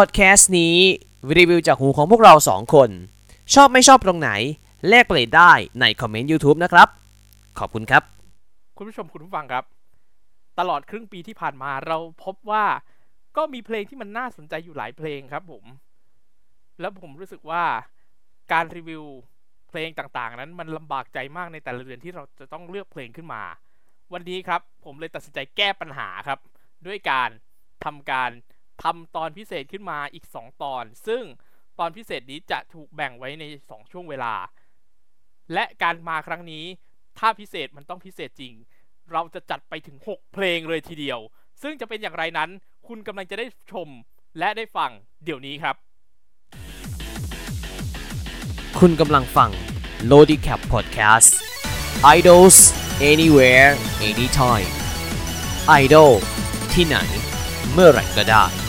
พอดแคสต์นี้รีวิวจากหูของพวกเราสองคน ชอบไม่ชอบตรงไหน แลกเปลี่ยนได้ในคอมเมนต์ YouTube นะครับ ขอบคุณครับ คุณผู้ชมคุณผู้ฟังครับ ตลอดครึ่งปีที่ผ่านมาเราพบว่าก็มีเพลงที่มันน่าสนใจอยู่หลายเพลงครับผม แล้วผมรู้สึกว่าการรีวิวเพลงต่างๆ นั้นมันลำบากใจมากในแต่ละเดือนที่เราจะต้องเลือกเพลงขึ้นมา วันนี้ครับ ผมเลยตัดสินใจแก้ปัญหาครับ ด้วยการทำการ ทำตอนพิเศษขึ้นมาอีก 2 ตอน ซึ่งตอนพิเศษนี้จะถูกแบ่งไว้ใน 2 ช่วงเวลา และการมาครั้งนี้ ถ้าพิเศษมันต้องพิเศษจริง เราจะจัดไปถึง 6 เพลงเลยทีเดียว ซึ่งจะเป็นอย่างไรนั้น คุณกำลังจะได้ชมและได้ฟังเดี๋ยวนี้ครับ คุณกำลังฟัง Lodi Cap Podcast Idols Anywhere Anytime Idol ที่ไหน เมื่อไหร่ก็ได้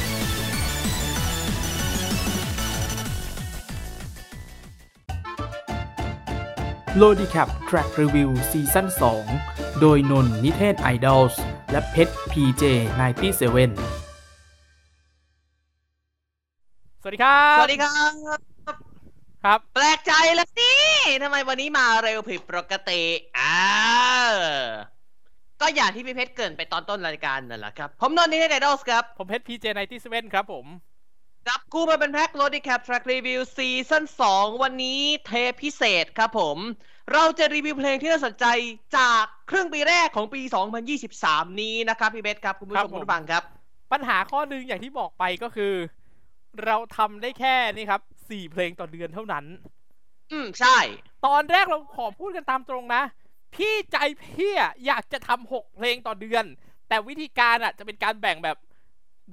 LodiCap Track Review ซีซั่น2 โดยนนท์นิเทศ Idols และเพชร PJ 97สวัสดีครับ สวัสดีครับ ครับ แปลกใจแล้วสิทำไมวันนี้มาเร็วผิดปกติอ่าก็อย่างที่พี่เพชรเกริ่นไปตอนต้นรายการนั่นแหละครับ ผมนนท์ Nited Idols ครับ ผมเพชร PJ 97ครับผม จับคู่มาเป็นแพ็คโ o ดี้แคปทรัครีวิวซีซั่น2 วันนี้เทปพิเศษครับผม เราจะรีวิวเพลงที่น่าสนใจจากครึ่งปีแรกของปี 2023 นี้นะครับ พี่เพชรครับ คุณผู้ครัชบมผมคุณผู้ฟังครับ ปัญหาข้อหนึ่งอย่างที่บอกไปก็คือ เราทำได้แค่นี่ครับสี่เพลงต่อเดือนเท่านั้น อืม ใช่ ตอนแรกเราขอพูดกันตามตรงนะ พี่ใจพี่อะอยากจะทำหกเพลงต่อเดือน แต่วิธีการอะจะเป็นการแบ่งแบบ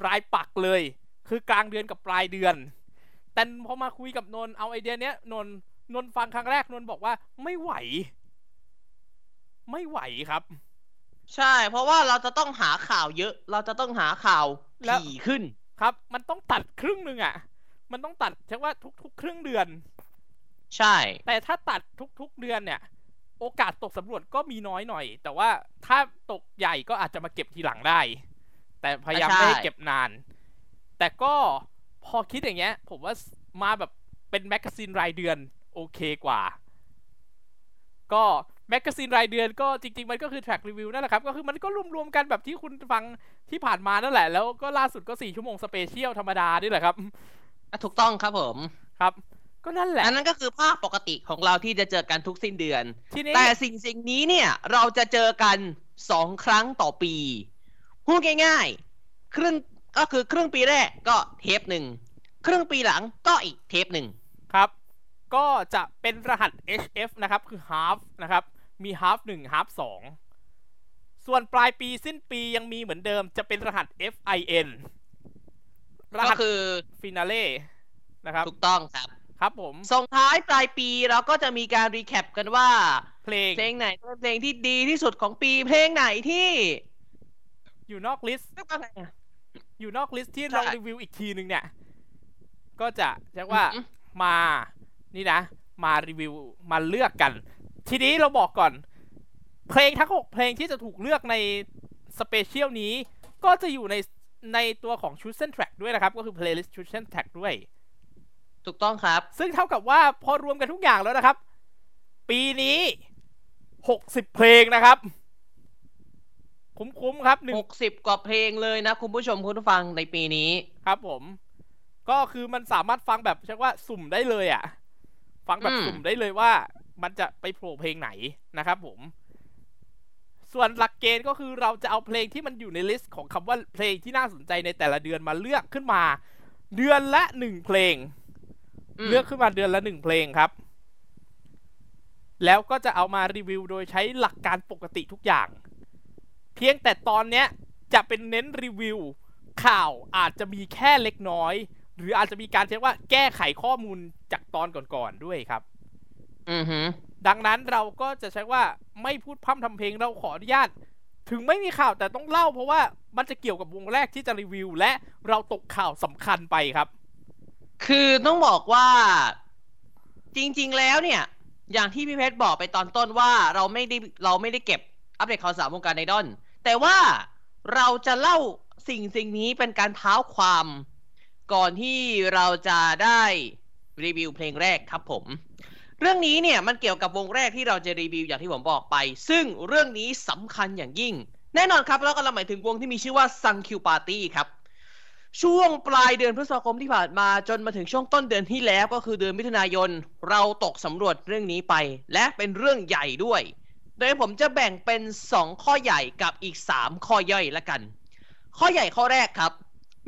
รายปักเลย คือกลางเดือนกับปลายเดือน แต่พอมาคุยกับนนท์เอาไอเดียเนี้ยนนท์นนท์ฟังครั้งแรกนนท์บอกว่าไม่ไหว ไม่ไหวครับ ใช่ เพราะว่าเราจะต้องหาข่าวเยอะ เราจะต้องหาข่าวแล้วถี่ขึ้นครับ มันต้องตัดครึ่งหนึ่งอะ มันต้องตัดใช่ว่าทุกๆ ครึ่งเดือน ใช่ แต่ถ้าตัดทุกๆเดือนเนี่ย โอกาสตกสำรวจก็มีน้อยหน่อย แต่ว่าถ้าตกใหญ่ก็อาจจะมาเก็บทีหลังได้ แต่พยายามใช่ไม่ให้เก็บนาน แต่ก็พอคิดอย่างเงี้ย ผมว่ามาแบบเป็นแมกกาซีนรายเดือนโอเคกว่า ก็แมกกาซีนรายเดือนก็จริง ๆ มันก็คือ track review นั่นแหละครับ ก็คือมันก็รวมๆกันแบบที่คุณฟังที่ผ่านมานั่นแหละ แล้วก็ล่าสุดก็4ชั่วโมงสเปเชียลธรรมดานี่แหละครับอะถูกต้องครับผมครับ ก็นั่นแหละอันนั้นก็คือภาพปกติของเราที่จะเจอกันทุกสิ้นเดือนทีนี้แต่สิ่งสิ่งนี้เนี่ย เราจะเจอกันสองครั้งต่อปีพูดง่าย ๆ ครึ่ง ก็คือครึ่งปีแรกก็เทปหนึ่งครึ่งปีหลังก็อีกเทปหนึ่งครับ ก็จะเป็นรหัส HF นะครับคือ half นะครับมี half 1 half 2 ส่วนปลายปีสิ้นปียังมีเหมือนเดิมจะเป็นรหัส FIN รก็หัสคือ finale นะครับถูกต้องครับครับผมส่งท้ายปลายปีเราก็จะมีการ recap กันว่า เพลงเพลงไหนเป็นเพลงที่ดีที่สุดของปีเพลงไหนที่ อยู่นอก list เรียกว่าไง อะอยู่นอก list ที่ใช่เรารีวิวอีกทีหนึ่งเนี่ย ก็จะเรียกว่าอือหือมานี่นะ มารีวิวมาเลือกกัน ทีนี้เราบอกก่อน เพลงทั้ง6เพลงที่จะถูกเลือกใน special นี้ ก็จะอยู่ในในตัวของ Chosen Track ด้วยนะครับ ก็คือ playlist Chosen Track ด้วย ถูกต้องครับ ซึ่งเท่ากับว่าพอรวมกันทุกอย่างแล้วนะครับ ปีนี้60เพลงนะครับ คุ้มๆครับหนึ่ง60กว่าเพลงเลยนะ คุณผู้ชมคุณผู้ฟังในปีนี้ ครับผม ก็คือมันสามารถฟังแบบเรียกว่าสุ่มได้เลยอะ่ะ ฟังแบบอืมสุ่มได้เลยว่า มันจะไปโผล่เพลงไหนนะครับผม ส่วนหลักเกณฑ์ก็คือเราจะเอาเพลงที่มันอยู่ใน list ของคำว่าเพลงที่น่าสนใจในแต่ละเดือนมาเลือกขึ้นมา เดือนละหนึ่งเพลงมเลือกขึ้นมาเดือนละหนึ่งเพลงครับแล้วก็จะเอามารีวิวโดยใช้หลักการปกติทุกอย่างเพียงแต่ตอนเนี้ยจะเป็นเน้นรีวิว ข่าวอาจจะมีแค่เล็กน้อย หรืออาจจะมีการเรียกว่าแก้ไขข้อมูลจากตอนก่อนๆด้วยครับ อือหือดังนั้นเราก็จะใช้ว่าไม่พูดพร่ำทำเพลงเราขออนุญาต ถึงไม่มีข่าวแต่ต้องเล่าเพราะว่ามันจะเกี่ยวกับวงแรกที่จะรีวิว และเราตกข่าวสำคัญไปครับ คือต้องบอกว่า จริง ๆ แล้วเนี่ย อย่างที่พี่เพชรบอกไปตอนต้นว่าเราไม่ได้เราไม่ได้เก็บอัปเดตข่าวสารวงการไอดอล แต่ว่าเราจะเล่าสิ่งสิ่งนี้เป็นการเท้าความก่อนที่เราจะได้รีวิวเพลงแรกครับผม เรื่องนี้เนี่ยมันเกี่ยวกับวงแรกที่เราจะรีวิวอย่างที่ผมบอกไป ซึ่งเรื่องนี้สำคัญอย่างยิ่ง แน่นอนครับเรากำลังหมายถึงวงที่มีชื่อว่า Sun Q Party ครับ ช่วงปลายเดือนพฤษภาคมที่ผ่านมาจนมาถึงช่วงต้นเดือนที่แล้วก็คือเดือนมิถุนายน เราตกสำรวจเรื่องนี้ไป และเป็นเรื่องใหญ่ด้วย ดยผมจะแบ่งเป็น 2 ข้อใหญ่กับอีก 3 ข้อย่อยละกัน ข้อใหญ่ข้อแรกครับ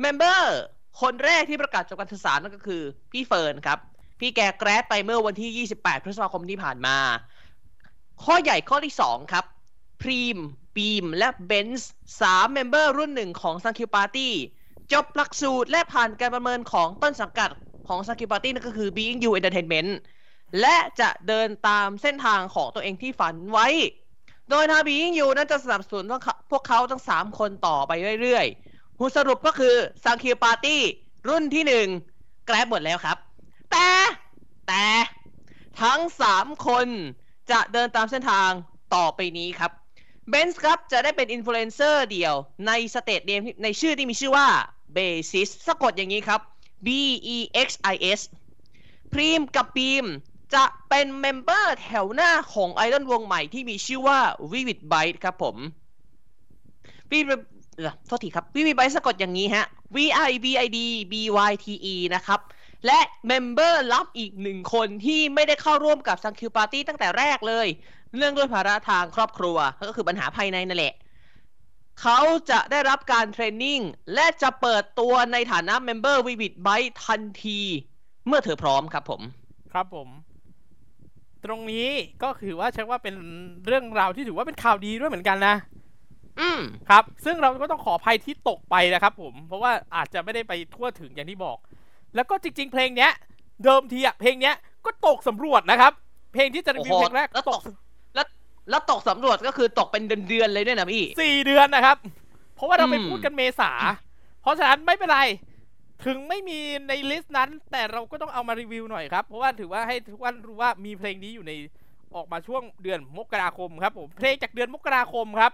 member คนแรกที่ประกาศจบการศึกษานั่นก็คือ พี่เฟิร์นครับ พี่แก grad ไปเมื่อวันที่ 28 พฤษภาคมที่ผ่านมา ข้อใหญ่ข้อที่ 2 ครับพรีมบีมและเบนซ์สาม member รุ่นหนึ่งของซังคิวปาร์ตี้จบหลักสูตรและผ่านการประเมินของต้นสังกัดของซังคิวปาร์ตี้นั่นก็คือ Being You Entertainment และจะเดินตามเส้นทางของตัวเองที่ฝันไว้ โดยทาง Being You นั้นจะสนับสนุนพวกเขาทั้ง 3 คนต่อไปเรื่อยๆผู้สรุปก็คือซังคิวปาร์ตี้รุ่นที่ 1 grad หมดแล้วครับ แต่แต่ทั้ง 3 คนจะเดินตามเส้นทางต่อไปนี้ครับเบนซ์ครับจะได้เป็นอินฟลูเอนเซอร์เดี่ยวใน stage name ในชื่อที่มีชื่อว่า Bexis สะกดอย่างนี้ครับ B E X I S พรีมกับบีม จะเป็น member แถวหน้าของไอดอลวงใหม่ที่มีชื่อว่า Vivid Byte ครับผม Vivid เอ่อโทษทีครับ Vivid Byte สะกดอย่างนี้ฮะ V I V I D B Y T E นะครับ และ member ลับอีกหนึ่งคนที่ไม่ได้เข้าร่วมกับซังคิวปาร์ตี้ตั้งแต่แรกเลยเนื่องด้วยภาระทางครอบครัว ก็คือปัญหาภายในนั่นแหละเขาจะได้รับการ training และจะเปิดตัวในฐานะ member Vivid Byte ทันที เมื่อเธอพร้อมครับผม ครับผม ตรงนี้ก็คือว่าใช้ว่าเป็นเรื่องราวที่ถือว่าเป็นข่าวดีด้วยเหมือนกันนะ อืมครับ ซึ่งเราก็ต้องขออภัยที่ตกไปนะครับผม เพราะว่าอาจจะไม่ได้ไปทั่วถึงอย่างที่บอก แล้วก็จริง ๆ เพลงเนี้ย เดิมทีอะเพลงเนี้ยก็ตกสำรวจนะครับ เพลงที่จะรีวิวโอ้โหเพลงแรกแล้วตตกกแล้วแล้วตกสำรวจก็คือตกเป็นเดือนๆเลยด้วยนะพี่สี่เดือนนะครับ เพราะว่าเราไปอืมพูดกันเมษา เพราะฉะนั้นไม่เป็นไร ถึงไม่มีใน list นั้น แต่เราก็ต้องเอามารีวิวหน่อยครับ เพราะว่าถือว่าให้ทุกท่านรู้ว่ามีเพลงนี้อยู่ในออกมาช่วงเดือนมกราคมครับผมเพลงจากเดือนมกราคมครับ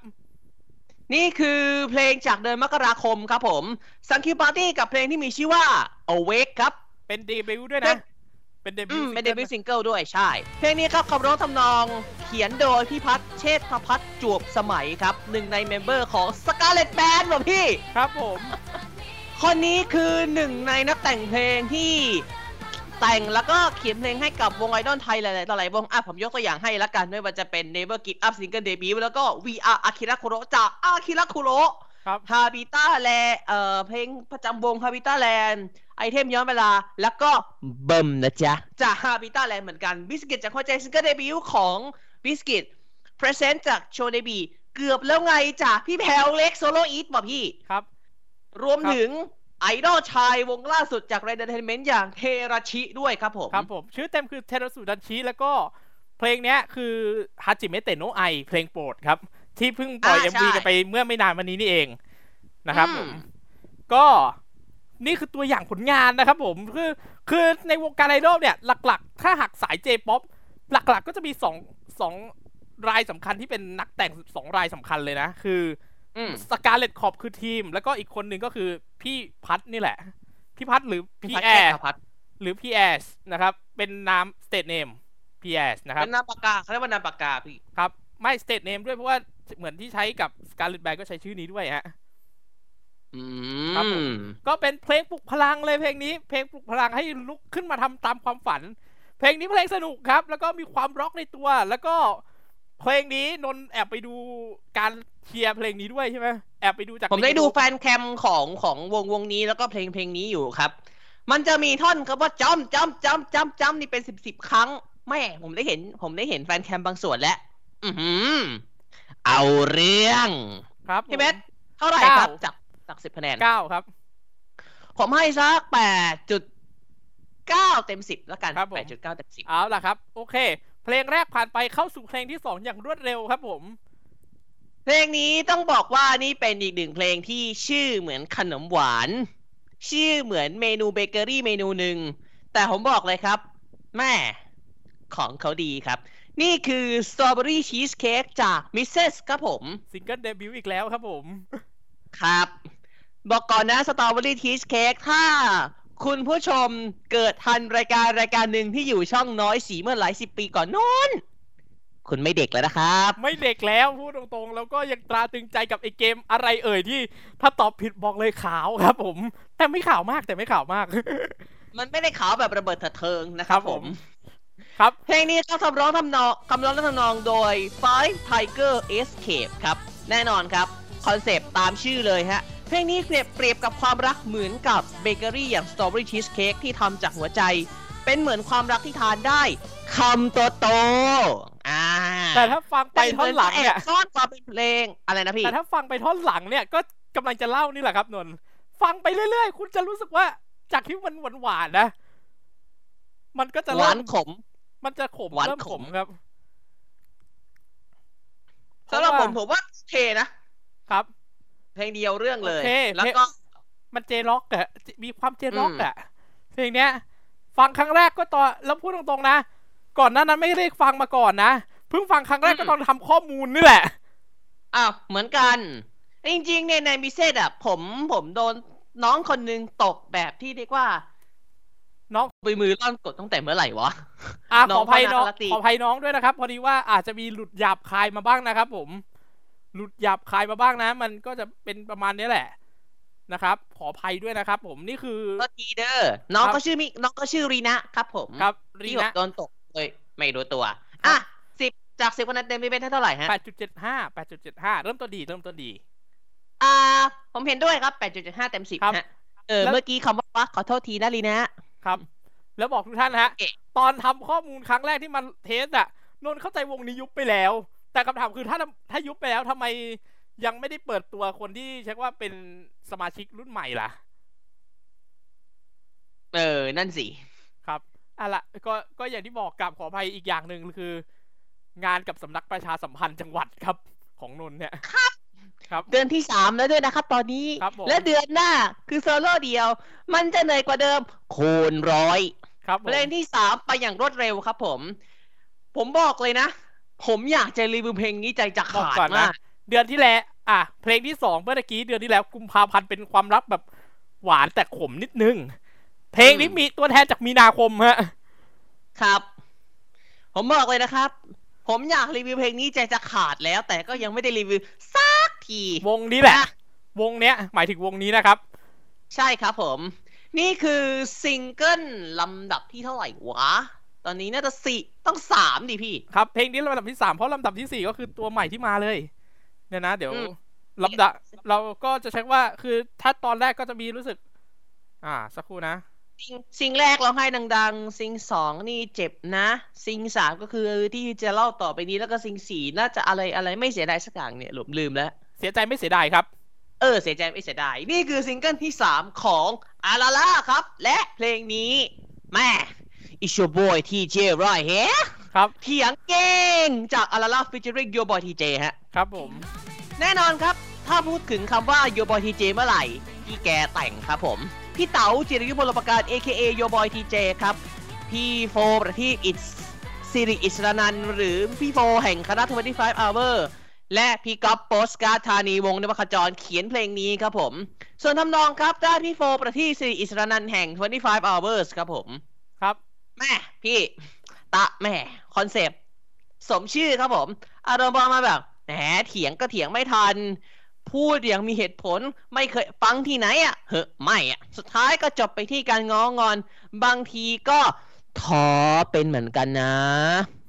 นี่คือเพลงจากเดือนมกราคมครับผมซังคิวปาร์ตี้กับเพลงที่มีชื่อว่า Awake ครับ เป็นเดบิวต์ด้วยเพลนะงเป็นเดบิอืม เป็น debut single ด้วยใช่ เพลงนี้ครับคำร้องทำนองเขียนโดยพี่พัฒน์เชษฐพัฒน์จวบสมัยครับหนึ่งใน member ของ Scarlet Band เหรอพี่ ครับผม คนนี้คือหนึ่งในนักแต่งเพลงที่แต่งแล้วก็เขียนเพลงให้กับวงไอดอลไทยหลายๆต่อหลายวงอะผมยกตัวอย่างให้ละกัน ไม่ว่าจะเป็น Never Give Up Single Debut แล้วก็ VR Akira Kuro จาก Akira Kuro ครับฮาบิต้าแลเอ่อเพลงประจำวงฮาบิต้าแลนด์ไอเทมย้อนเวลา แล้วก็เบิ่มนะจ๊ะ จากฮาบิต้าแลนด์เหมือนกันบิสกิตจากหัวใจซิงเกิลเดบิวต์ของบิสกิตพรีเซนต์จากโชเดบีเกือบแล้วไงจากพี่แพลวเล็กโซโลอีทบอกพี่ ครับ รวมครับถึงไอดอลชายวงล่าสุดจากเรนเดอร์เทนเมนต์อย่างเทราชิด้วยครับผม ครับผม ชื่อเต็มคือเทราสุดันชิ แล้วก็เพลงเนี้ยคือฮาจิเมเตโนไอเพลงโปรดครับ ที่เพิ่งปล่อย MV กันไปเมื่อไม่นานมานี้นี่เองนะครับผมก็นี่คือตัวอย่างผลงานนะครับผม คือคือในวงการไอดอลเนี่ย หลักๆ ถ้าหักสาย J-POP หลักๆ ก็จะมีสองสองรายสำคัญที่เป็นนักแต่งสองรายสำคัญเลยนะ คืออืม สกาเลตขอบคือทีม แล้วก็อีกคนหนึ่งก็คือพี่พัดนี่แหละ พี่พัดหรือพี่พี่พัฒแอน์ร์เทพัฒน์หรือพี่แอสนะครับ เป็นนามสเตทเนมพี่แอสนะครับเป็นนามปากกาเขาเรียกว่านามปากกาพี่ครับ ไม่ stage name ด้วยเพราะว่าเหมือนที่ใช้กับ Scarlet Band ก็ใช้ชื่อนี้ด้วยฮะอืครับผมมก็เป็นเพลงปลุกพลังเลยเพลงนี้ เพลงปลุกพลังให้ลุกขึ้นมาทำตามความฝัน เพลงนี้เพลงสนุกครับ แล้วก็มีความร็อกในตัว แล้วก็เพลงนี้นนท์แอบไปดูการ เชียร์เพลงนี้ด้วยใช่ไหมแอบไปดูจากผมได้ในดู YouTube แฟนแคมของของวงวงนี้แล้วก็เพลงเพลงนี้อยู่ครับ มันจะมีท่อนครับว่าจำจำจำจำจำนี่เป็นสิบสิบครั้งแม่ผมได้เห็น ผมได้เห็นแฟนแคมบางส่วนแล้ว อือหือเอาเรื่องครับพี่เบสเท่าไหร่ครับเก้าจากจากสิบคะแนนเก้าครับ ผมให้สักแปดจุดเก้าเต็มสิบแล้วกันครับผมแปดจุดเก้าเต็มสิบเอาล่ะครับ โอเค เพลงแรกผ่านไปเข้าสู่เพลงที่สองอย่างรวดเร็วครับผม เพลงนี้ต้องบอกว่านี่เป็นอีกหนึ่งเพลงที่ชื่อเหมือนขนมหวาน ชื่อเหมือนเมนูเบเกอรี่เมนูหนึ่ง แต่ผมบอกเลยครับ แม่ของเขาดีครับ นี่คือสตรอเบอรี่ชีสเค้กจากมิสเซสครับผม ซิงเกิลเดบิวต์อีกแล้วครับผม ครับ บอกก่อนนะสตรอเบอรี่ชีสเค้กถ้าคุณผู้ชมเกิดทันรายการรายการหนึ่งที่อยู่ช่องน้อยสีเมื่อหลายสิบปีก่อนโน้น คุณไม่เด็กแล้วนะครับ ไม่เด็กแล้วพูดตรงๆ แล้วก็ยังตราตรึงใจกับไอ้เกมอะไรเอ่ยที่ ถ้าตอบผิดบอกเลยขาวครับ ผม แต่ไม่ขาวมากแต่ไม่ขาวมาก มันไม่ได้ขาวแบบระเบิดเถิดเทิงนะครับครับผผมมครับเพลงนี้ก็ทำร้องทำนองคำร้องและทำนองโดย Five Tiger Escape ครับ แน่นอนครับ คอนเซปต์ตามชื่อเลยฮะเพลงนี้เปรียบเปรียบกับความรักเหมือนกับเบเกอรี่อย่าง Strawberry Cheesecake ที่ทำจากหัวใจ เป็นเหมือนความรักที่ทานได้คำโตโตๆอ่าแต่ถ้าฟังไปท่อนหลังเนี่ยแต่มือแอบซ่อนความเป็นเพลงอะไรนะพี่แต่ถ้าฟังไปท่อนหลังเนี่ยก็กำลังจะเล่านี่แหละครับนนท์ฟังไปเรื่อยๆ คุณจะรู้สึกว่าจากที่มันหวานๆนะ มันก็จะหเริ่วามนขม มันจะขมหวานเริ่มขขมมครับสำหรับผมเพผราะว่ามว่าโอเคนะครับ เพลงเดียวเรื่องเลยโอเคแล้วก็มันเจร็อกอะมีความเจร็อกอืมอะเพลงเนี้ย ฟังครั้งแรกก็ตอนแล้วพูดตรงๆนะ ก่อนหน้านั้นไม่ได้ฟังมาก่อนนะเพิ่งฟังครั้งแรกก็ตอนทำข้อมูลนี่แหละอ้าวเหมือนกันจริงๆเนี่ยในมิเซตอะ ผมผมโดนน้องคนหนึงตกแบบที่เรียกว่า น้องไปมือล่อนกดตั้งแต่เมื่อไหร่วะอะน้ขอองอภัยน้องก็น่ารักดีขออภัยน้องด้วยนะครับ พอดีว่าอาจจะมีหลุดหยาบคายมาบ้างนะครับ ผม หลุดหยาบคายมาบ้างนะ มันก็จะเป็นประมาณนี้แหละ นะครับ ขออภัยด้วยนะครับ ผมนี่คือก็ทีเดอร์น้องครับก็ชื่อมิน้องก็ชื่อรีนะครับ ผมครับรีที่แบบนะโดนตกเลยไม่รู้ตัว อะสิบจากสิบคะแนนเต็มมีเป็นเท่าไหร่ฮะแปดจุดเจ็ดห้าแปดจุดเจ็ดห้าเริ่มต้นดีเริ่มต้นดี อ่า ผมเห็นด้วยครับ8.75เต็ม10ครับฮะเออแล้วเมื่อกี้คำว่าวักขอโทษทีนะลีนะครับ แล้วบอกทุกท่านนะฮะเอ๊ะตอนทำข้อมูลครั้งแรกที่มันเทสอะนนท์เข้าใจวงนี้ยุบไปแล้ว แต่คำถามคือถ้าถ้ายุบไปแล้วทำไม ยังไม่ได้เปิดตัวคนที่เช็คว่าเป็นสมาชิกรุ่นใหม่ล่ะ เออ นั่นสิ ครับอะละก็ก็อย่างที่บอกกับขออภัยอีกอย่างหนึ่งคือ งานกับสำนักประชาสัมพันธ์จังหวัดครับ ของนนท์เนี่ย ครับ ครับ เดือนที่สามแล้วด้วยนะครับ ตอนนี้ครับผมและเดือนหน้า คือโซโล่เดียว มันจะเหนื่อยกว่าเดิม คูณร้อย ครับผมเพลงที่สามไปอย่างรวดเร็วครับ ผม ผมบอกเลยนะ ผมอยากจะรีวิวเพลงนี้ใจจะบอกขาดก่อนนะมาก เดือนที่แล้ว อะเพลงที่สองเมื่อตะกี้เดือนที่แล้วกุมภาพันธ์เป็นความลับแบบหวานแต่ขมนิดนึง เพลงนี้อืมมีตัวแทนจากมีนาคมฮะ ครับ ผมบอกเลยนะครับ ผมอยากรีวิวเพลงนี้ใจจะขาดแล้ว แต่ก็ยังไม่ได้รีวิวสักที วงนี้แหละอะวงเนี้ย หมายถึงวงนี้นะครับ ใช่ครับผม นี่คือซิงเกิลลำดับที่เท่าไหร่วะ ตอนนี้น่าจะสี่ต้องสามดิพี่ ครับ เพลงนี้ลำดับที่สามเพราะลำดับที่สี่ก็คือตัวใหม่ที่มาเลย เนี่ยนะ เดี๋ยวอืมลำดับเราก็จะเช็คว่าคือถ้าตอนแรกก็จะมีรู้สึก อ่า สักครู่นะซิงซิงแรกเราให้ดัง ๆ ซิงสองนี่เจ็บนะ ซิงสามก็คือที่จะเล่าต่อไปนี้แล้วก็ซิงสี่น่าจะอะไรอะไรไม่เสียดายสักอย่างเนี่ยผมลืมแล้ว เสียใจไม่เสียดายครับ เออ เสียใจไม่เสียดาย นี่คือซิงเกิลที่สามของอาราล่าครับ และเพลงนี้แม่ It's your boy TJ right here ครับเถียงเก่งจากอาราล่า featuring your boy TJ ฮะ ครับผม แน่นอนครับ ถ้าพูดถึงคำว่า Your Boy TJ เมื่อไหร่พี่แกแต่งครับผม พี่เต๋าจิรยุพลประการ AKA Your Boy TJ ครับ พี่โฟประทีปอิสสิริอิสรนันท์หรือพี่โฟแห่งคณะ25 Hour และพี่ก๊อฟโปสการ์ดธานีวงศ์นวขจรเขียนเพลงนี้ครับผม ส่วนทำนองครับได้พี่โฟประทีปสิริอิสรนันท์แห่ง25 Hours ครับผม ครับ แม่พี่ ตะแม่คอนเซปต์สมชื่อครับผม อารมณ์ประมาณแบบแหมเถียงก็เถียงไม่ทัน พูดอย่างมีเหตุผลไม่เคยฟังที่ไหนอะเฮ้ไม่อะ สุดท้ายก็จบไปที่การง้องอน บางทีก็ท้อเป็นเหมือนกันนะ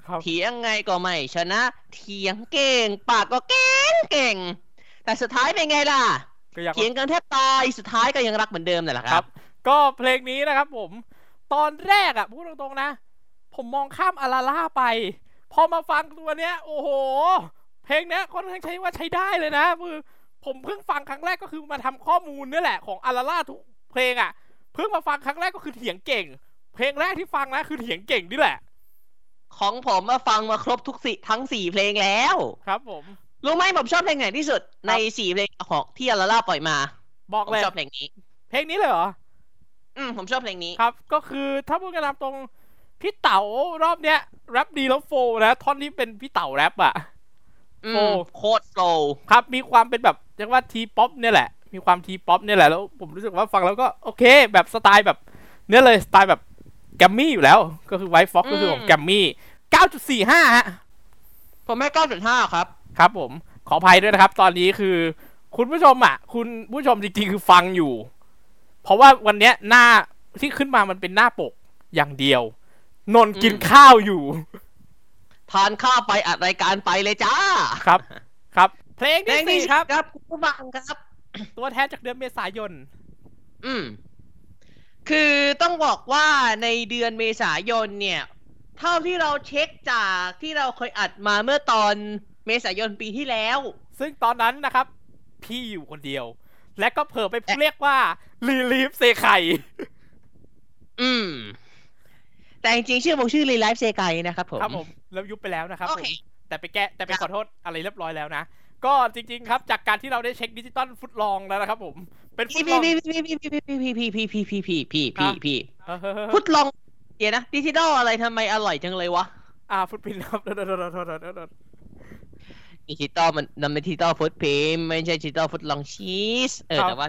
ครับเถียงไงก็ไม่ชนะ เถียงเก่ง ปากก็เก่งเก่ง แต่สุดท้ายเป็นไงล่ะก็อยากเถียงกันแทบตายสุดท้ายก็ยังรักเหมือนเดิมนั่นแหละคครัรับบก็เพลงนี้นะครับผม ตอนแรกอะพูดตรงๆนะ ผมมองข้ามอาราล่าไป พอมาฟังตัวเนี้ย โอ้โห เพลงเนี้ยค่อนข้างใช้ว่าใช้ได้เลยนะคือผมเพิ่งฟังครั้งแรกก็คือมาทำข้อมูลนี่แหละของอาราล่าทุกเพลงอะ เพิ่งมาฟังครั้งแรกก็คือเถียงเก่ง เพลงแรกที่ฟังนะคือเถียงเก่งนี่แหละ ของผมมาฟังมาครบทุกสิทั้งสี่เพลงแล้ว ครับ ผมรู้ไหมผมชอบเพลงไหนที่สุดในสี่เพลงของที่อาราล่าปล่อยมา บอกผมเลยชอบเพลงนี้ เพลงนี้เลยเหรอ อืมผมชอบเพลงนี้ ครับ ก็คือถ้าพูดกันตามตรง พี่เต๋ารอบเนี้ยแร็ปดีแล้ว flow นะท่อนที่เป็นพี่เต๋าแร็ปอะอืโอ้มโคตร flow ครับมีความเป็นแบบเรียกว่า T-Pop เนี่ยแหละ มีความ T-Pop เนี่ยแหละแล้วผมรู้สึกว่าฟังแล้วก็โอเคแบบสไตล์แบบเนี่ยเลยสไตล์แบบแกรมมี่อยู่แล้ว ก็คือไวท์ฟ็อกก็คือของแกมมี่9.45ฮะผมให้เก้าจุดห้าครับ ครับผมขออภัยด้วยนะครับ ตอนนี้คือคุณผู้ชมอะ คุณผู้ชมจริงๆคือฟังอยู่ เพราะว่าวันเนี้ยหน้าที่ขึ้นมามันเป็นหน้าปกอย่างเดียว นนท์กินอืมข้าวอยู่ ทานข้าวไปอัดรายการไปเลยจ้า ครับ ครับ เพลงเพลที่งที่สี่ครับ ครับคุณผู้ฟังครับ ตัวแทนจากเดือนเมษายน อืม คือต้องบอกว่าในเดือนเมษายนเนี่ย เท่าที่เราเช็คจากที่เราเคยอัดมาเมื่อตอนเมษายนปีที่แล้ว ซึ่งตอนนั้นนะครับ พี่อยู่คนเดียว และก็เผลอไปเรียกว่ารีลีฟเซไข่อืม แต่จริงๆชื่อผมชื่อรีไลฟ์เซไกนะครับผม ครับผมแล้วยุบไปแล้วนะครับโอผเคมแต่ไปแก้แต่ไปครับขอโทษอะไรเรียบร้อยแล้วนะ ก็จริง ๆ ครับ จากการที่เราได้เช็คดิจิตอลฟุตลองแล้วนะครับผม เป็นฟุพี่ตลพี่องพี่พี่พี่พี่พี่พี่พี่พี่พี่พี่พี่ครัพี่บพี่เออเฮ้ยเฮ้ยพุเฮ้ยทลองเดี๋ยวนะดิจิตอลอะไรทำไมอร่อยจังเลยวะ อ่าฟุตพินครับโดดโดดโดดโดดโดดโดดโดดดิจิตอลมันนำเป็นดิจิตอลฟุตพิมพ์ไม่ใช่ดิจิตอลฟุตลองชีสเออแต่ว่า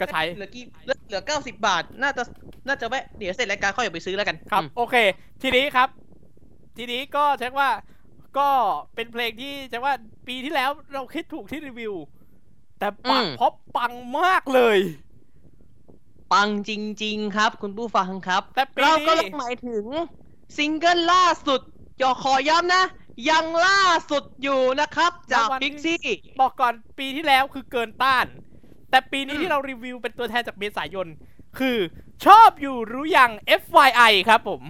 ก็ใช้เหลือกี่เหลือเหลือเก้าสิบบาท น่าจะน่าจะแวะเดี๋ยวเสร็จรายการค่อยไปซื้อแล้วกันครับอืมโอเค ทีนี้ครับ ทีนี้ก็เช็คว่าก็เป็นเพลงที่เช็คว่าปีที่แล้วเราคิดถูกที่รีวิว แต่ปังเพราะปังมากเลย ปังจริง ๆ ครับ คุณผู้ฟังครับแต่ปีเราก็นี้หมายถึงซิงเกิลล่าสุดอย่าขอย้ำนะยังล่าสุดอยู่นะครับ จากพิกซี่ บอกก่อนปีที่แล้วคือเกินต้าน แต่ปีนี้อืมที่เรารีวิวเป็นตัวแทนจากเมษายน คือชอบอยู่รู้ยัง FYI ครับผม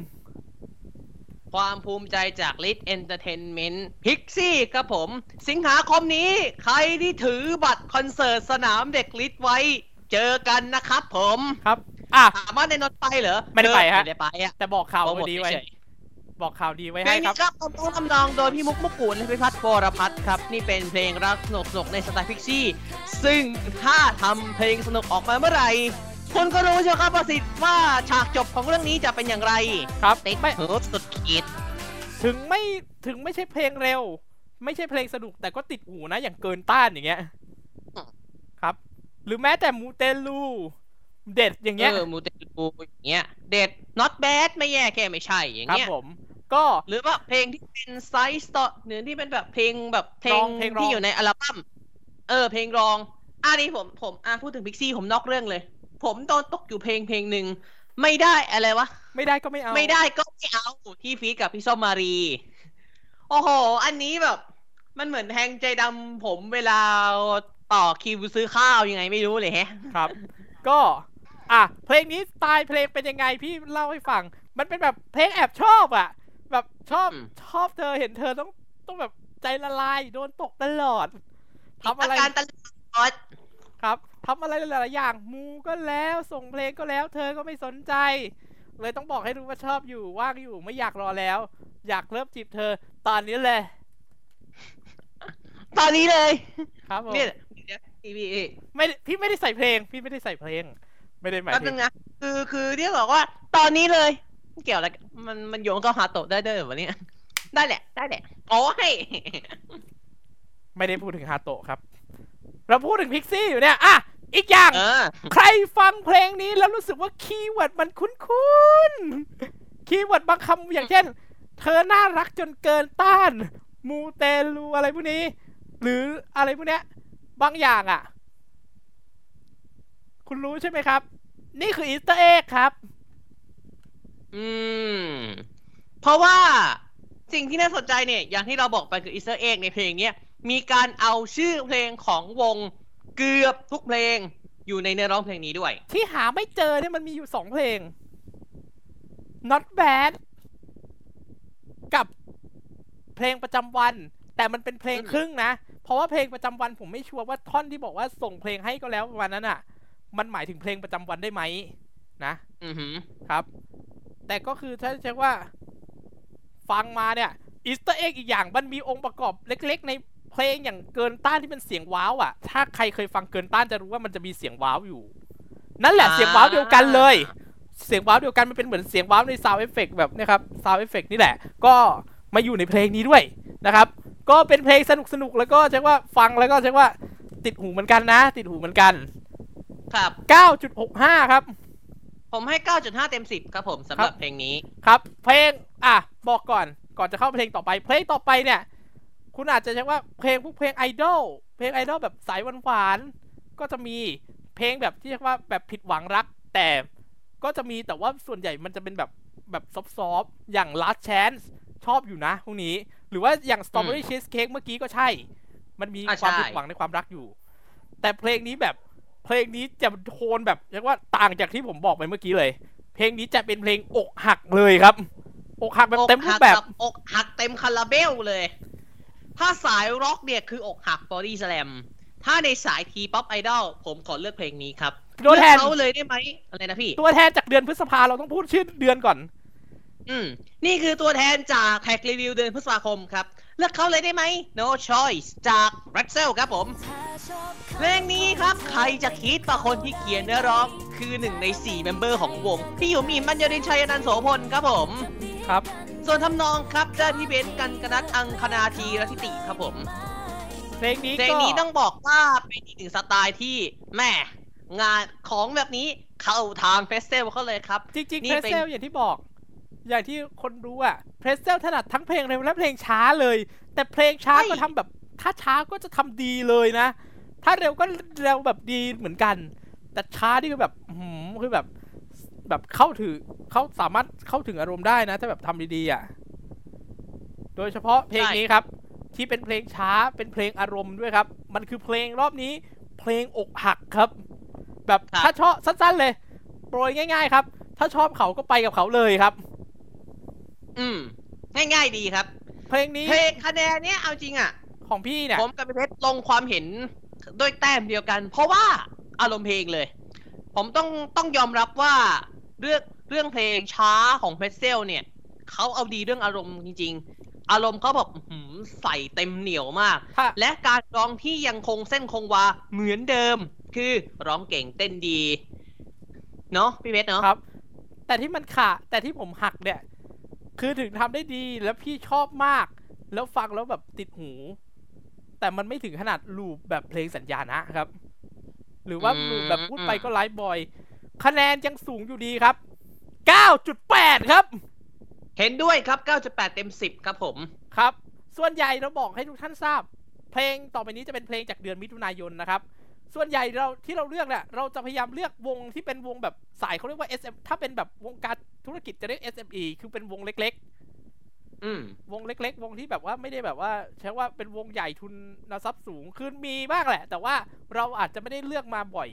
ความภูมิใจจาก Lit Entertainment Pixie ครับผม สิงหาคมนี้ใครที่ถือบัตรคอนเสิร์ตสนามเด็กลิทไว้ เจอกันนะครับผม ครับ อะถามว่าในนนท์ไปเหรอไม่ได้ไปฮะ ไม่ได้ไปอะแต่บอกข่าวโปรโมทดีไว้เฉย บอกข่าวดีไว้ๆเพลให้งครันี้บครับทำต้องทำนองโดยพี่มุกมุกกูลและพิพัฒน์วรพัฒน์ครับ นี่เป็นเพลงรักสนุกสนุกๆในสไตล์พิกซี่ ซึ่งถ้าทำเพลงสนุกออกมาเมื่อไหร่คุณก็รู้ใช่ไหมครับประสิทธิ์ว่าฉากจบของเรื่องนี้จะเป็นอย่างไรครับติดไม่หูสุดขีดถึงไม่ถึงไม่ใช่เพลงเร็ว ไม่ใช่เพลงสนุกแต่ก็ติดหูนะอย่างเกินต้านอย่างเงี้ยครับ หรือแม้แต่มูเตลู เด็ดอย่างเงี้ยเออมูเตลูอย่างเงี้ย เด็ด not bad ไม่แย่แค่ไม่ใช่อย่างครับเงี้ยผม ก็หรือว่าเพลงที่เป็นไซส์ต่อหรือที่เป็นแบบเพลงแบบเพลร้องงเพลงร้องที่อยู่ในอัลบั้มเออ เพลงรองอันนี้ผมผมอะพูดถึงพิกซี่ผมนอกเรื่องเลย ผมโดนตกอยู่เพลงเพลงหนึ่งไม่ได้อะไรวะ ไม่ได้ก็ไม่เอา ไม่ได้ก็ไม่เอาที่ฟีดกับพี่ส้มมารี โอ้โห อันนี้แบบ มันเหมือนแทงใจดำผมเวลาต่อคิวซื้อข้าวยังไงไม่รู้เลยแฮะ ครับ ก็ อะเพลงนี้สไตล์เพลงเป็นยังไงพี่เล่าให้ฟัง มันเป็นแบบเพลงแอบชอบอะ แบบชอบอืมชอบเธอเห็นเธอต้องต้องแบบใจละลายโดนตกตลอดทำอะไรอาการตลอดครับทำอะไรหลายๆอย่างมูก็แล้วส่งเพลงก็แล้ว เธอก็ไม่สนใจ เลยต้องบอกให้รู้ว่าชอบอยู่ว่างอยู่ไม่อยากรอแล้ว อยากเริ่มจีบเธอ ตอนนี้เลย ตอนนี้เลย ครับผมเนี่ยเดี๋ยวพี่พี่พี่ไม่ได้พี่ไม่ได้ใส่เพลง พี่ไม่ได้ใส่เพลง ไม่ได้หมายแป๊บถึนึงงนะคือคือที่บอกว่า ตอนนี้เลยเกี่ยวอะไรกันมันมันโยงกับฮาโตะได้ด้วยเหรอวะเนี่ยได้แหละ ได้แหละโอ้ยไม่ได้พูดถึงฮาโตะครับ เราพูดถึงพิกซี่อยู่เนี่ยอะอีกอย่าง เออ ใครฟังเพลงนี้แล้วรู้สึกว่า keyword มันคุ้นๆ keyword บางคำอย่างเช่น เธอน่ารักจนเกินต้าน มูเตลูอะไรพวกนี้ หรืออะไรพวกเนี้ย บางอย่างอะ คุณรู้ใช่ไหมครับ นี่คือ Easter egg ครับ อืม เพราะว่าสิ่งที่น่าสนใจเนี่ย อย่างที่เราบอกไปคือ Easter egg ในเพลงเนี้ยมีการเอาชื่อเพลงของวงเกือบทุกเพลงอยู่ในเนื้อร้องเพลงนี้ด้วย ที่หาไม่เจอเนี่ยมันมีอยู่สองเพลง not bad กับเพลงประจำวัน แต่มันเป็นเพลงอืมครึ่งนะ เพราะว่าเพลงประจำวันผมไม่ชัวร์ว่าท่อนที่บอกว่าส่งเพลงให้ก็แล้วประมาณนั้นอะ มันหมายถึงเพลงประจำวันได้ไหมนะอือหือครับ แต่ก็คือถ้าจะว่า ฟังมาเนี่ย Easter egg อีกอย่างมันมีองค์ประกอบเล็ก ๆ ในเพลงอย่างเกินต้านที่เป็นเสียงว้าวอะ ถ้าใครเคยฟังเกินต้านจะรู้ว่ามันจะมีเสียงว้าวอยู่ นั่นแหละเสียงว้าวเดียวกันเลย เสียงว้าวเดียวกันมันเป็นเหมือนเสียงว้าวใน sound effect แบบเนี้ยครับ sound effect นี่แหละ ก็มาอยู่ในเพลงนี้ด้วยนะครับ ก็เป็นเพลงสนุกสนุกๆแล้วก็เช็คว่าฟังแล้วก็เช็คว่าติดหูเหมือนกันนะ ติดหูเหมือนกัน ครับ 9.65 ครับผผมให้ 9.5 เต็ม 10 ครับผมสำหรับเพลงนี้ ครับ เพลง อะ บอกก่อน ก่อนจะเข้าเพลงต่อไป เพลงต่อไปเนี่ย คุณอาจจะใช้ว่าเพลงพวกเพลงไอดอล เพลงไอดอลแบบสายหวานๆ ก็จะมีเพลงแบบที่เรียกว่าแบบผิดหวังรัก แต่ก็จะมีแต่ว่าส่วนใหญ่มันจะเป็นแบบแบบซอฟต์ๆอย่าง last chance ชอบอยู่นะพวกนี้ หรือว่าอย่าง strawberry cheesecake เมื่อกี้ก็ใช่ มันมีอะความใช่ผิดหวังในความรักอยู่ แต่เพลงนี้แบบ เพลงนี้จะโทนแบบเรียกว่าต่างจากที่ผมบอกไปเมื่อกี้เลย เพลงนี้จะเป็นเพลงอกหักเลยครับ อกหักแบบเต็มรูปแบบอกหักอกหักเต็มคาราเบลเลย ถ้าสายร็อกเนี่ยคืออกหักบอดี้สแลมถ้าในสาย T-Pop ไอดอลผมขอเลือกเพลงนี้ครับตัวแทนเลือกเขาเลยได้ไหมอะไรนะพี่ ตัวแทนจากเดือนพฤษภาเราต้องพูดชื่อเดือนก่อน อืม นี่คือตัวแทนจาก Track Review เดือนพฤษภาคมครับ เลือกเขาเลยได้ไหม No Choice จาก r a x e l ครับผม เพลงนี้ครับใครจะคิดว่าคนที่เขียนเนื้อร้อง คือหนึ่งใน 4 member ของวง พี่อยู่มีมัญญรินชัยอนันต์โสพลครับผม ครับ ส่วนทำนองครับเจ้าพี่เบนซ์กันกนัทอังคณาทีรทิติครับผม เพลงนี้เพลงก็นี้ต้องบอกว่าเป็นอีกหนึ่งสไตล์ที่แม่งานของแบบนี้เข้าทาง Pretzelle เขาเลยครับ จริงๆนี่ Pretzelle เป็นอย่างที่บอก อย่างที่คนรู้อะ Pretzelle ถนัดทั้งเพลงเร็วและเพลงช้าเลย แต่เพลงช้าก็ทำแบบถ้าช้าก็จะทำดีเลยนะ ถ้าเร็วก็เร็วแบบดีเหมือนกัน แต่ช้านี่คือแบบอื้อหืมคือแบบ แบบเข้าถึงเขาสามารถเข้าถึงอารมณ์ได้นะ ถ้าแบบทำดีๆอะโดยเฉพาะเพลงนี้ครับ ที่เป็นเพลงช้าเป็นเพลงอารมณ์ด้วยครับ มันคือเพลงรอบนี้ เพลงอกหักครับ แบบครับถ้าชอบสั้นๆเลย โปรยง่าย ๆ ครับ ถ้าชอบเขาก็ไปกับเขาเลยครับ อืม ง่ายๆดีครับ เพลงนี้เพลงคะแนนเนี้ยเอาจริงอะ ของพี่เนี่ย ผมกับพี่เพชรลงความเห็นด้วยแต้มเดียวกัน เพราะว่าอารมณ์เพลงเลย ผมต้องต้องยอมรับว่าเรื่องเรื่องเพลงช้าของเพชรเซลเนี่ยเขาเอาดีเรื่องอารมณ์จริง ๆ อารมณ์เขาแบบอื้อหือใส่เต็มเหนียวมากถ้าและการร้องที่ยังคงเส้นคงวาเหมือนเดิม คือร้องเก่งเต้นดี เนาะพี่เพชรเนาะครับ แต่ที่มันขาแต่ที่ผมหักเนี่ย คือถึงทำได้ดีแล้วพี่ชอบมาก แล้วฟังแล้วแบบติดหู แต่มันไม่ถึงขนาดลูปแบบเพลงสัญญานะครับ หรือว่าลูปแบบพูดไปก็ไลฟ์บอย คะแนนยังสูงอยู่ดีครับ 9.8 ครับ เห็นด้วยครับ 9.8 เต็ม 10 ครับผมครับ ส่วนใหญ่เราบอกให้ทุกท่านทราบ เพลงต่อไปนี้จะเป็นเพลงจากเดือนมิถุนายนนะครับ ส่วนใหญ่เราที่เราเลือกเนี่ยเราจะพยายามเลือกวงที่เป็นวงแบบสายเขาเรียกว่า SM ถ้าเป็นแบบวงการธุรกิจจะเรียก SME คือเป็นวงเล็กอืมๆวงเล็ก ๆ วงที่แบบว่าไม่ได้แบบว่าใช้ว่าเป็นวงใหญ่ทุนทรัพย์สูงคือมีบ้างแหละ แต่ว่าเราอาจจะไม่ได้เลือกมาบ่อย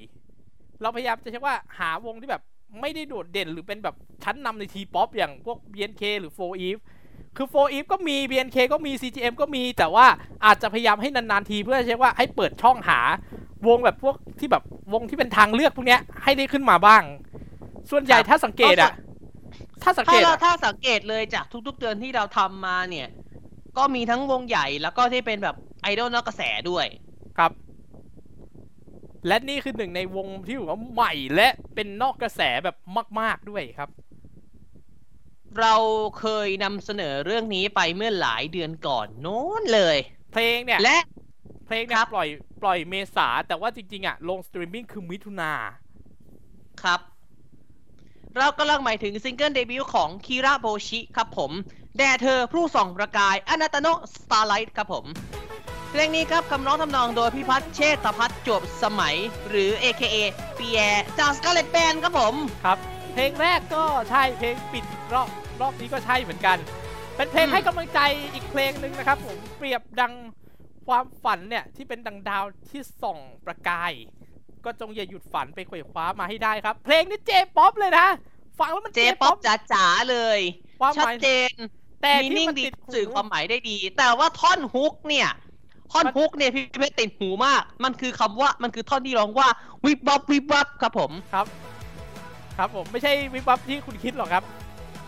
เราพยายามจะใช้ว่าหาวงที่แบบไม่ได้โดดเด่นหรือเป็นแบบชั้นนำในทีป๊อปอย่างพวก BNK หรือ 4 Eve คือ4 Eve ก็มี BNK ก็มี CGM ก็มีแต่ว่าอาจจะพยายามให้นานๆทีเพื่อใช้ว่าให้เปิดช่องหาวงแบบพวกที่แบบวงที่เป็นทางเลือกพวกเนี้ยให้ได้ขึ้นมาบ้าง ส่วนใหญ่ครับถ้าสังเกตอะถ้าสังถ้าเกตเราอะถ้าสังเกตเลยจากทุกๆเดือนที่เราทำมาเนี่ย ก็มีทั้งวงใหญ่แล้วก็ที่เป็นแบบไอดอลนอกกระแสด้วยครับ และนี่คือหนึ่งในวงที่ถือว่าใหม่และเป็นนอกกระแสแบบมาก ๆด้วยครับ เราเคยนำเสนอเรื่องนี้ไปเมื่อหลายเดือนก่อนโน้นเลย เพลงเนี่ยและเพลงเนี่ยครับปล่อยปล่อยเมษาแต่ว่าจริงๆอะลงสตรีมมิ่งคือมิถุนาครับ เรากำลังหมายถึงซิงเกิลเดบิวต์ของคิระโบชิครับผม แด่เธอผู้ส่องประกายあなたの Starlight ครับผม เพลงนี้ครับคำร้องทำนองโดยพิพัฒน์เชษฐพัฒน์จวบสมัย หรือ AKA เปียจาก Scarlet Band ครับผม ครับ เพลงแรกก็ใช่เพลงปิดรอบ รอบนี้ก็ใช่เหมือนกัน เป็นเพลงอืมให้กำลังใจอีกเพลงหนึ่งนะครับ ผมเปรียบดังความฝันเนี่ยที่เป็นดังดาวที่ส่องประกาย ก็จงอย่าหยุดฝันไปไขว่คว้ามาให้ได้ครับ เพลงนี้เจป๊อปเลยนะฟังแล้วมันเจป๊อปจ๋าๆเลยความชัหดมายเจนแต่มีที่นิ่งมันดีติดหูสื่อความหมายได้ดี แต่ว่าท่อนฮุกเนี่ยท่อนมันฮุกเนี่ยพี่เพชรติดหูมาก มันคือคำว่ามันคือท่อนที่ร้องว่าวิบวับวิบวับครับผมครับ ครับผมไม่ใช่วิบวับที่คุณคิดหรอกครับ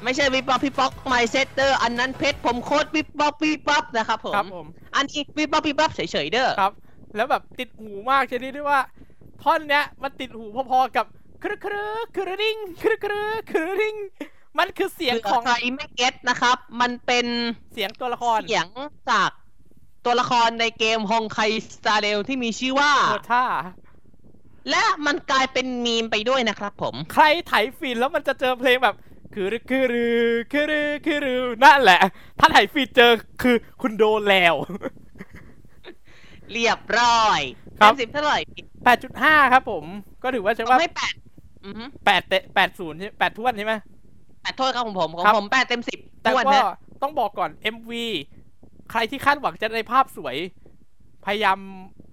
ไม่ใช่วิบวับพี่ป๊อกไมเซตเตอร์อันนั้นเพชรผมโคตรวิบวับวิบวับนะครับผมครับผมอันนี้วิบวับวิบวับเฉยๆเด้อครับ แล้วแบบติดหูมากชนิดที่ว่า ท่อนเนี้ยมันติดหูพอๆกับครึกครึกครึริงครึกครึกครึริงมันคือเสียงเผื่ของใครไม่เก็ตนะครับ มันเป็นเสียงตัวละครเสียงจากตัวละครในเกมฮองไคสตาร์เดลที่มีชื่อว่าโคท่าและมันกลายเป็นมีมไปด้วยนะครับผม ใครไถฟีดแล้วมันจะเจอเพลงแบบ คือคือรือคือรือคือรือนั่นแหละ ถ้าไถฟีดเจอคือคุณโดนแล้ว เรียบร้อยครับเต็มสิบเท่าไหร่8.5ครับผม ก็ถือว่าใช่ว่าไม่แปดอือฮึ8เตะ80ใช่8ท้วนใช่ไหม แปดโทษครับของผมของครับ ผมแปดเต็มสิบแต่ทวนก็นะต้องบอกก่อน MV ใครที่คาดหวังจะได้ภาพสวย พยายาม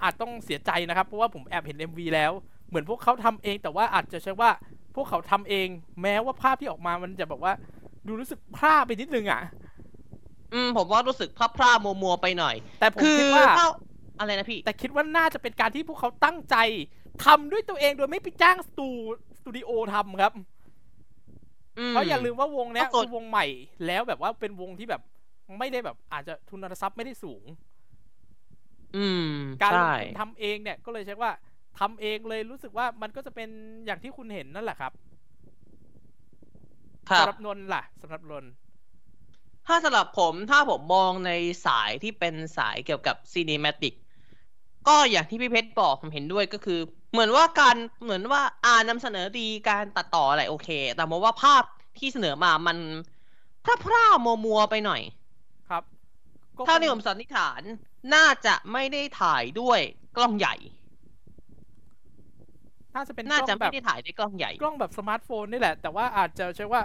อาจต้องเสียใจนะครับ เพราะว่าผมแอบเห็น MV แล้ว เหมือนพวกเขาทำเองแต่ว่าอาจจะใช่ว่าพ วกเขาทำเอง แม้ว่าภาพที่ออกมามันจะแบบว่า ดูรู้สึกพร่าไปนิดนึงอะ อืมผมว่ารู้สึกพร่าๆมัวๆไปหน่อย แต่ผมคือคิดว่าเท่าอะไรนะพี่ แต่คิดว่าน่าจะเป็นการที่พวกเขาตั้งใจทำด้วยตัวเองโดยไม่ไปจ้างสตูสตูดิโอทำครับเพราะอย่าลืมว่าวงเนี้ยปรากฏคือวงใหม่ แล้วแบบว่าเป็นวงที่แบบ ไม่ได้แบบ อาจจะทุนทรัพย์ไม่ได้สูง อืมการลงใช่ทุนทำเองเนี่ย ก็เลยใช้ว่า ทำเองเลยรู้สึกว่ามันก็จะเป็นอย่างที่คุณเห็นนั่นแหละครับครับสำหรับนนท์ล่ะสำหรับนนท์ถ้าสำหรับผมถ้าผมมองในสายที่เป็นสายเกี่ยวกับซีนิมาติกก็อย่างที่พี่เพชรบอกผมเห็นด้วยก็คือ เหมือนว่าการเหมือนว่าอ่านนำเสนอดีการตัดต่ออะไรโอเค แต่มองว่าภาพที่เสนอมามันพร่าพร่ามัวมัวๆไปหน่อย ครับก็ถ้าในผมสันนิษฐานน่าจะไม่ได้ถ่ายด้วยกล้องใหญ่ น่าจะเป็นน่ากล้จะองแบไม่บได้ถ่ายด้วยกล้องใหญ่ กล้องแบบสมาร์ทโฟนนี่แหละ แต่ว่าอาจจะใช้ว่า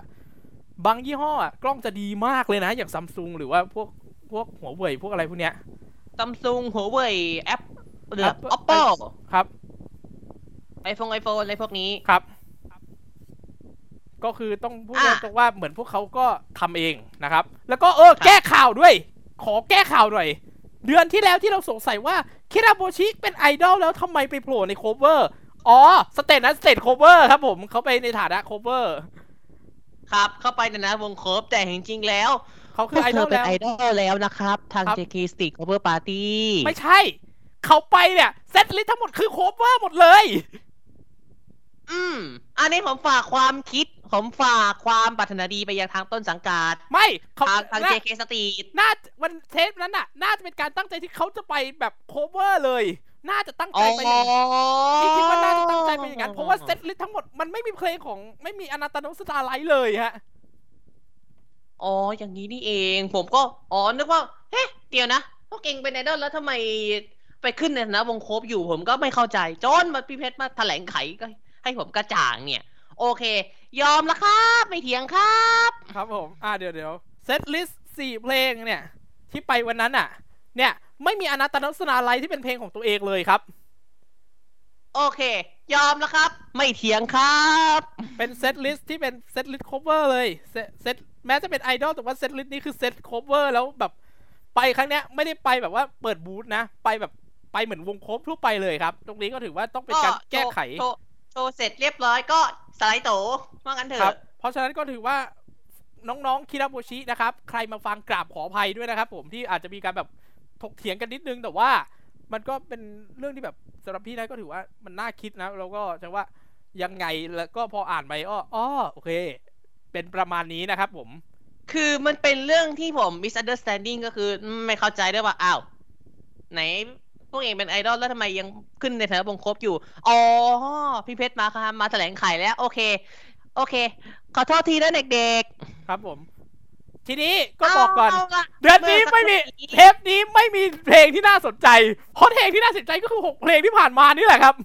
บางยี่ห้ออะกล้องจะดีมากเลยนะ อย่างซัมซุงหรือว่าพวกพวกหัวเว่ยพวกอะไรพวกเนี้ยซัมซุงหัวเว่ยแอปหรือ Apple Oppo ครับไอโฟนไอโฟนอะไรพวกนี้ครับ ก็คือต้องพูดอะตรงๆว่าเหมือนพวกเขาก็ทำเองนะครับ แล้วก็เออครับแก้ข่าวด้วย ขอแก้ข่าวหน่อย เดือนที่แล้วที่เราสงสัยว่า คิราโบชิเป็นไอดอลแล้วทำไมไปโผล่ในโคเวอร์ อ๋อ สเตทนั้นสเตทโคเวอร์ครับผมเขาไปในฐานะโคเวอร์ ครับ เข้าไปในนะวงโคบแต่จริงๆแล้วเขาพคืวอกไอเธดออลเป็นแล้วไอดอลแล้วนะครับ ทางครับ JK Stick Cover Party ไม่ใช่ เขาไปเนี่ยเซตลิสต์ทั้งหมดคือโคเวอร์หมดเลย อืม อันนี้ผมฝากความคิด ผมฝากความปรารถนาดีไปยังทางต้นสังกัด ไม่เขาทางทางน่า JK Street น่า วันเทปนั้นน่ะ น่าจะเป็นการตั้งใจที่เขาจะไปแบบ cover เลย น่าจะตั้งอ๋ใจอไปอย่างนั้นที่คิดว่าน่าจะตั้งใจเป็นอย่างนั้น เพราะว่า setlist ทั้งหมดมันไม่มีเพลงของไม่มี あなたの Starlightเลยฮะ อ๋อ อย่างนี้นี่เอง ผมก็ อ๋อ นึกว่า เฮ้เดี๋ยวนะพวกเองเป็นไอดอลแล้วทำไมไปขึ้นในฐานะวง cover อยู่ผมก็ไม่เข้าใจจนมาพี่เพชรมาแถลงไขก็ให้ผมกระจ่างเนี่ย โอเค ยอมแล้วครับ ไม่เถียงครับ ครับผม อ่าเดี๋ยวเดี๋ยว setlist สี่เพลงเนี่ย ที่ไปวันนั้นอะ เนี่ย ไม่มี あなたの Starlight ที่เป็นเพลงของตัวเองเลยครับ โอเค ยอมแล้วครับ ไม่เถียงครับ เป็น setlist ที่เป็น setlist cover เลยเซตเซตแม้จะเป็นไอดอลแต่ว่า setlist นี้คือเซต cover แล้วแบบไปครั้งเนี้ยไม่ได้ไปแบบว่าเปิดบูธนะ ไปแบบไปเหมือนวงโคบทั่วไปเลยครับ ตรงนี้ก็ถือว่าต้องเป็นการแก้ไขโชว์โชว์เสร็จเรียบร้อยก็สไลด์โตว่างั้นเถครับอะ เพราะฉะนั้นก็ถือว่าน้องๆ คิราโบชินะครับ ใครมาฟังกราบขออภัยด้วยนะครับผมที่อาจจะมีการแบบ ถกเถียงกันนิดนึงแต่ว่ามันก็เป็นเรื่องที่แบบสำหรับพี่นะก็ถือว่ามันน่าคิดนะแล้วก็จะว่ายังไงแล้วก็พออ่านไปอ้ออ้อโอเค เป็นประมาณนี้นะครับผม คือมันเป็นเรื่องที่ผม misunderstanding ก็คือไม่เข้าใจด้วยว่าอ้าวไหนพวกเองเป็นไอดอลแล้วทำไมยังขึ้นในฐานะวงครบอยู่ อ๋อ พี่เพชรมาครับมาแถลงไขแล้ว โอเค โอเค ขอโทษทีนะเด็กครับผม ทีนี้ๆก็บอกก่อนเาละเดือนนี้ไม่มีเมื่อสักครู่เทปนี้ไม่มีเพลงที่น่าสนใจเพราะเพลงที่น่าสนใจก็คือหกเพลงที่ผ่านมานี่แหละครับ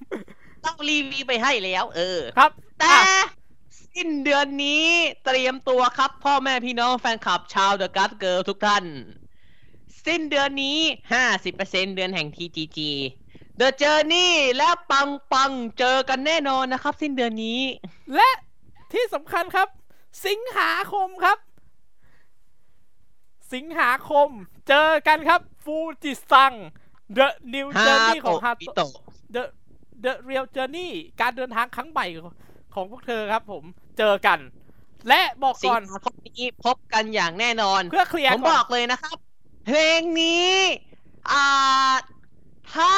ต้องรีวิวไปให้แล้ว เออครับ แต่อะสิ้นเดือนนี้เตรียมตัวครับ พ่อแม่พี่น้องแฟนคลับชาวเดอะกัสเกิลทุกท่าน สิ้นเดือนนี้50%เดือนแห่ง TGG The Journey และปังปังเจอกันแน่นอนนะครับ สิ้นเดือนนี้ และที่สำคัญครับ สิงหาคมครับ สิงหาคม เจอกันครับฟูจิซัง The New ฮา Journey ของโตะฮาปิโตโตะ The The Real Journey การเดินทางครั้งใหม่ของพวกเธอครับผมเจอกัน และบอกสิงก่อนหาคมนี้พบกันอย่างแน่นอน เพื่อเคลียร์ผมก่บอนอกเลยนะครับ เพลงนี้อ่าถ้า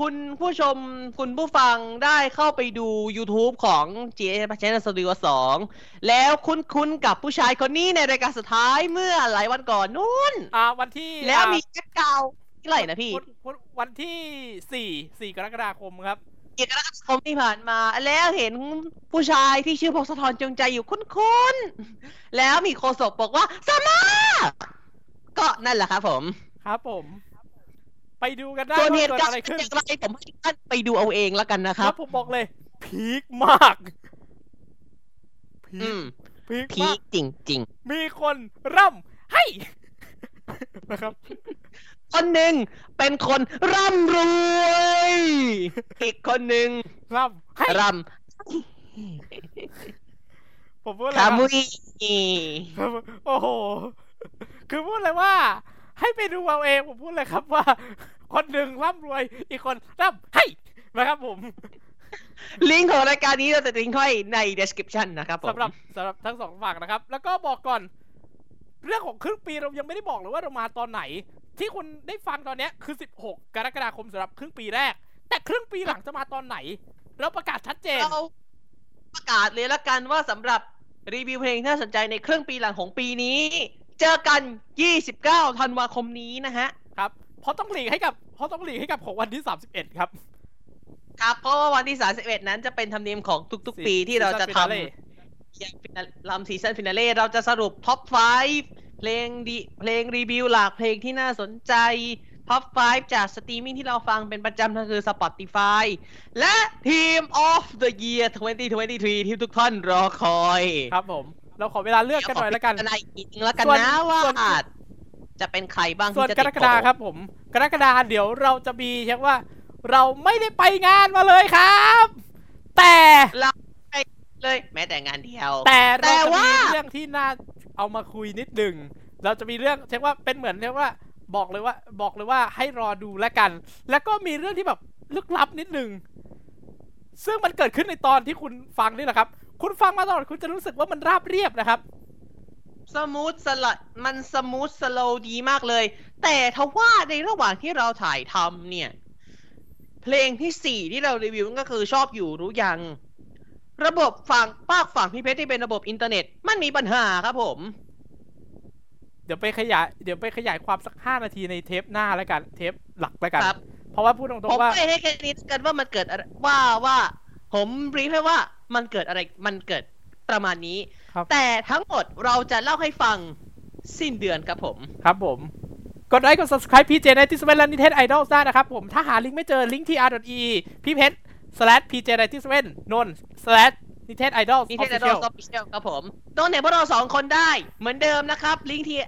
คุณผู้ชมคุณผู้ฟังได้เข้าไปดู YouTube ของ g s Channel Studio 2 แล้วคุ้นๆกับผู้ชายคนนี้ในรายการสุดท้ายเมื่อหลายวันก่อนนู้น อ่าวันที่แล้วอ่ามีแบ็คกราวด์ที่ไหนนะพี่วันวันวันที่สี่สี่กรกฎาคมครับกรกฎาคมที่ผ่านมา แล้วเห็นผู้ชายที่ชื่อพงศธรจงใจอยู่คุ้นๆ แล้วมีโคศกบอกว่าสมาก็นั่นแหละครับผม ครับผม ไปดูกันได้ส่วนว่าเหตุเกิดการอะไรณ์ขึ้นเป็นอย่างไรผมให้ท่านไปดูเอาเองแล้วกันนะคครัรับบผมบอกเลย พีคมากพีอืคมพีคพีมาก คจริง มีคนร่ำให้ นะครับ ๆ คนหนึ่งเป็นคนร่ำรวย อีกคนหนึ่งร่ำให้ร่ผมพูดำเลยคาว่ามุยครับโอ้โห คือพูดเลยว่า ให้ไปดูเอาเองผมพูดเลยครับว่า คนหนึ่งร่ำรวย อีกคนร่ำให้นะครับผม ลิงก์ของรายการนี้เราจะทิ้งไว้ใน description นะครับผมสำหรับสำหรับทั้งสองฝั่งนะครับ แล้วก็บอกก่อน เรื่องของครึ่งปีเรายังไม่ได้บอกเลยว่าเรามาตอนไหน ที่คุณได้ฟังตอนเนี้ยคือ 16 กรกฎาคมสำหรับครึ่งปีแรก แต่ครึ่งปีหลังจะมาตอนไหน เราประกาศชัดเจนเราประกาศเลยละกันว่าสำหรับรีวิวเพลงที่น่าสนใจในครึ่งปีหลังของปีนี้ เจอกัน 29 ธันวาคมนี้นะฮะ ครับ เพราะต้องหลีกให้กับเพราะต้องหลีกให้กับของวันที่ 31 ครับ ครับ เพราะว่าวันที่ 31 นั้นจะเป็นธรรมเนียมของทุก ๆ ปีที่เราจะทำ season finale ลำ season finale เราจะสรุป top 5 เพลงดีเพลงรีวิวหลักเพลงที่น่าสนใจ top 5 จากสตรีมมิ่งที่เราฟังเป็นประจำก็คือ Spotify และ Team of the Year 2023 ที่ทุกท่านรอคอย ครับผม เราขอเวลาเลือกกันหน่อยแล้วกันเดี๋ยวขอพิจารณาอีกทีนึงแล้วกันส่วนนะว่าส่วนจะเป็นใครบ้างส่วนที่จะกติรดกฎาโผล่ครับ ผม กรกฎาเดี๋ยวเราจะมีเรียกว่า เราไม่ได้ไปงานมาเลยครับ แต่เลย แม้แต่งานเดียว แต่แต่เราจะว่ามีเรื่องที่น่าเอามาคุยนิดหนึ่งเราจะมีเรื่องเรียกว่าเป็นเหมือนเรียกว่า บอกเลยว่า บอกเลยว่าให้รอดูแล้วกัน แล้วก็มีเรื่องที่แบบลึกลับนิดหนึ่งซึ่งมันเกิดขึ้นในตอนที่คุณฟังนี่แหละครับ คุณฟังมาตลอดคุณจะรู้สึกว่มันราบเรียบนะครับ smooth slow มัน smooth slow ดีมากเลย แต่ทว่าในระหว่างที่เราถ่ายทำเนี่ย เพลงที่สี่ที่เรารีวิวนั่นก็คือชอบอยู่รู้ยัง ระบบฝั่งภาคฝั่งพี่เพชรที่เป็นระบบอินเทอร์เน็ต มันมีปัญหาครับผม เดี๋ยวไปขยายเดี๋ยวไปขยายความสักห้านาทีในเทปหน้าแล้วกันเทปหลักแล้วกันครับเพราะว่าพูดตรผมงๆว่าไม่ให้แค่นี้กันว่ามันเกิดอะไรว่าว่า ผมรีฟให้ว่า มันเกิดอะไรมันเกิดประมาณนี้ครับแต่ทั้งหมดเราจะเล่าให้ฟังสิ้นเดือนครับผม ครับผม กดไลค์กด subscribe พีเจในที่สเวนและนิเทศไอดอลได้นะครับผม ถ้าหาลิงก์ไม่เจอลิงก์ที่ r.e พี่เพชร slash pj ในที่สเวนนน slash นิเทศไอดอลนี่เทนโดซอฟฟิเชียลครับผมโดนเนี่ยพวกเราสองคนได้เหมือนเดิมนะครับ ลิงก์ที่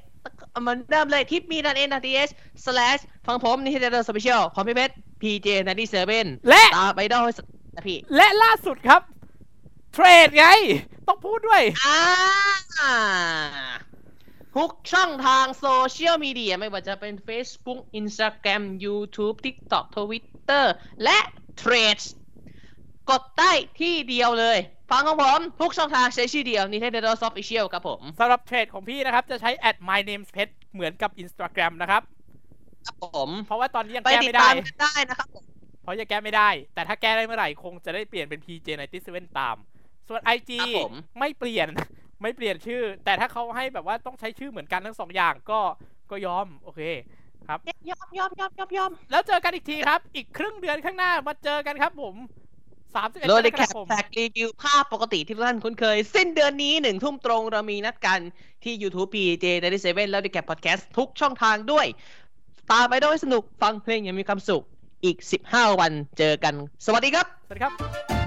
เหมือนเดิมเลยทิปมีดันเอ็นทีเอส slash ฟังผมนี่เทนโดซอฟฟิเชียลของพี่เพชร PJ 9 7และตามไปดอลนะพี่และล่าสุดครับ เทรดไง ต้องพูดด้วย อ่าทุกช่องทางโซเชียลมีเดียไม่ว่าจะเป็น Facebook Instagram YouTube TikTok Twitter และ Threads กดได้ที่เดียวเลย ฟังของผม ทุกช่องทางใช้ชื่อเดียว Nintendo Official ครับผมสำหรับเทรดของพี่นะครับ จะใช้ at my name's pet เหมือนกับ Instagram นะครับ ครับผม เพราะว่าตอนนี้ยังไปแก้ติดไม่ได้ตามกันได้นะครับผมเพราะยังแก้ไม่ได้ แต่ถ้าแก้ได้เมื่อไหร่คงจะได้เปลี่ยนเป็น PJ ในที่สเวนตาม ส่วน IG ครับผมไม่เปลี่ยนไม่เปลี่ยนชื่อ แต่ถ้าเขาให้แบบว่าต้องใช้ชื่อเหมือนกันทั้งสองอย่างก็ก็ยอมโอเคครับยอมยอมยอมยอมยอมแล้วเจอกันอีกทีครับ อีกครึ่งเดือนข้างหน้ามาเจอกันครับผม31โดกยรในกแคฎาปคมแท็กรีวิวภาพปกติที่ทุกท่านคุ้นเคย สิ้นเดือนนี้หนึ่งทุ่มตรงเรามีนัดกันที่ YouTube PJ 97แล้วในแคปพอดแคสต์ทุกช่องทางด้วย ตามไปด้วยสนุกฟังเพลงอย่างมีความสุข อีก 15 วันเจอกัน สวัสดีครับ สวัสดีครับ